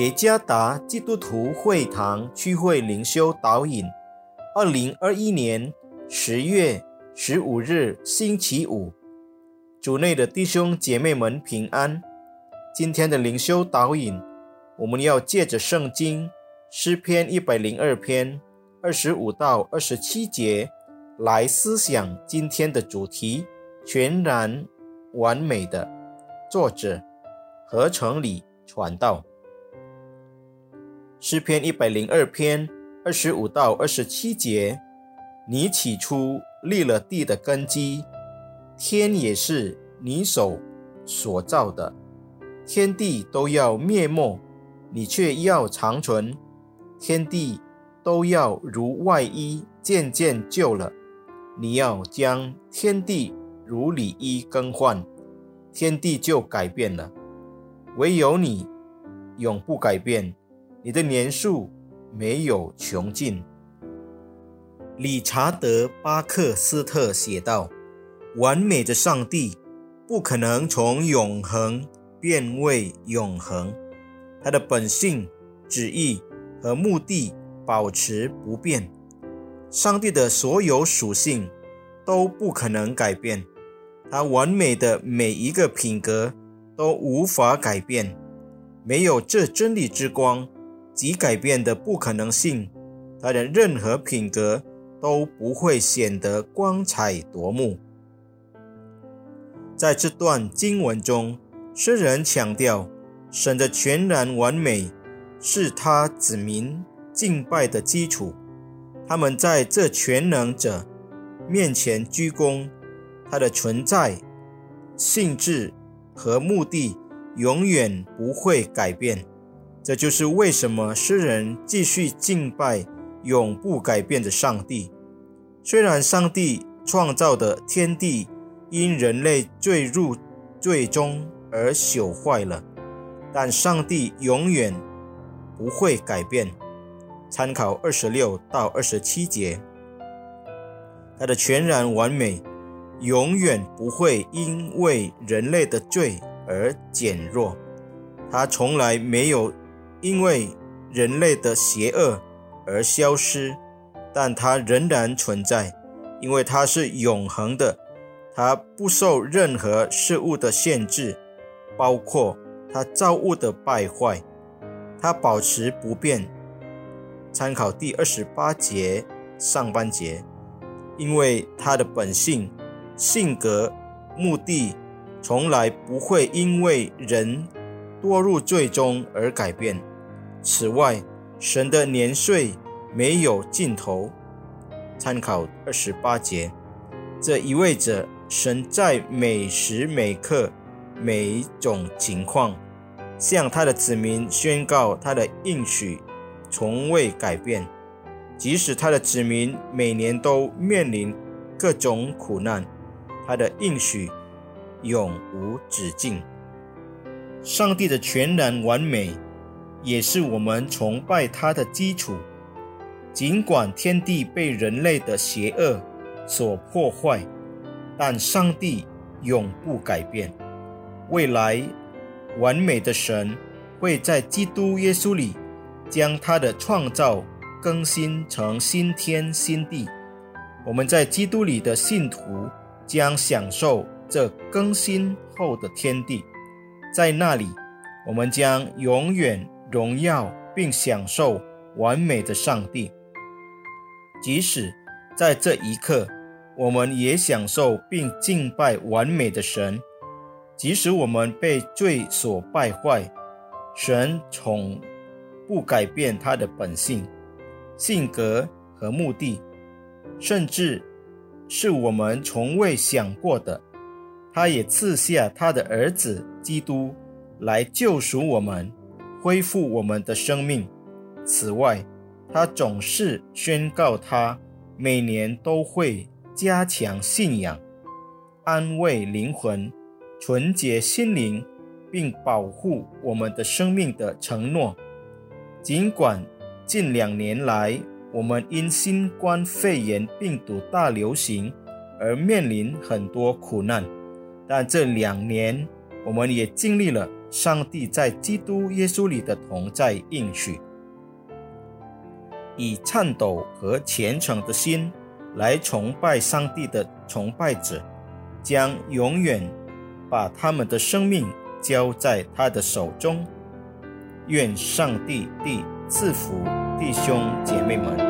耶加达基督徒会堂区会灵修导引，二零二一年十月十五日星期五，主内的弟兄姐妹们平安。今天的灵修导引，我们要借着圣经诗篇一百零二篇二十五到二十七节来思想今天的主题：全然完美的。作者何成礼传道。诗篇一百零二篇二十五到二十七节：你起初立了地的根基，天也是你手所造的，天地都要灭没，你却要长存；天地都要如外衣渐渐旧了，你要将天地如里衣更换，天地就改变了。唯有你永不改变。你的年数没有穷尽。理查德·巴克斯特写道：“完美的上帝不可能从永恒变为永恒，他的本性、旨意和目的保持不变。上帝的所有属性都不可能改变，他完美的每一个品格都无法改变。没有这真理之光。”及改变的不可能性，他的任何品格都不会显得光彩夺目。在这段经文中，诗人强调神的全然完美是他子民敬拜的基础。他们在这全能者面前鞠躬，他的存在、性质和目的永远不会改变。这就是为什么诗人继续敬拜永不改变的上帝。虽然上帝创造的天地因人类坠入最终而朽坏了，但上帝永远不会改变。参考二十六到二十七节，他的全然完美永远不会因为人类的罪而减弱。他从来没有。因为人类的邪恶而消失，但它仍然存在，因为它是永恒的，它不受任何事物的限制，包括它造物的败坏，它保持不变。参考第二十八节上半节，因为它的本性、性格、目的，从来不会因为人堕入最终而改变。此外，神的年岁没有尽头。参考二十八节，这意味着神在每时每刻、每种情况，向他的子民宣告他的应许从未改变，即使他的子民每年都面临各种苦难，他的应许永无止境。上帝的全然完美。也是我们崇拜他的基础。尽管天地被人类的邪恶所破坏，但上帝永不改变。未来，完美的神会在基督耶稣里将他的创造更新成新天新地。我们在基督里的信徒将享受这更新后的天地，在那里，我们将永远。荣耀并享受完美的上帝，即使在这一刻，我们也享受并敬拜完美的神。即使我们被罪所败坏，神从不改变他的本性、性格和目的，甚至是我们从未想过的。他也赐下他的儿子基督来救赎我们。恢复我们的生命。此外，他总是宣告，他每年都会加强信仰、安慰灵魂、纯洁心灵，并保护我们的生命的承诺。尽管近两年来我们因新冠肺炎病毒大流行而面临很多苦难，但这两年我们也经历了上帝在基督耶稣里的同在应许，以颤抖和虔诚的心来崇拜上帝的崇拜者，将永远把他们的生命交在他的手中。愿上帝地赐福弟兄姐妹们。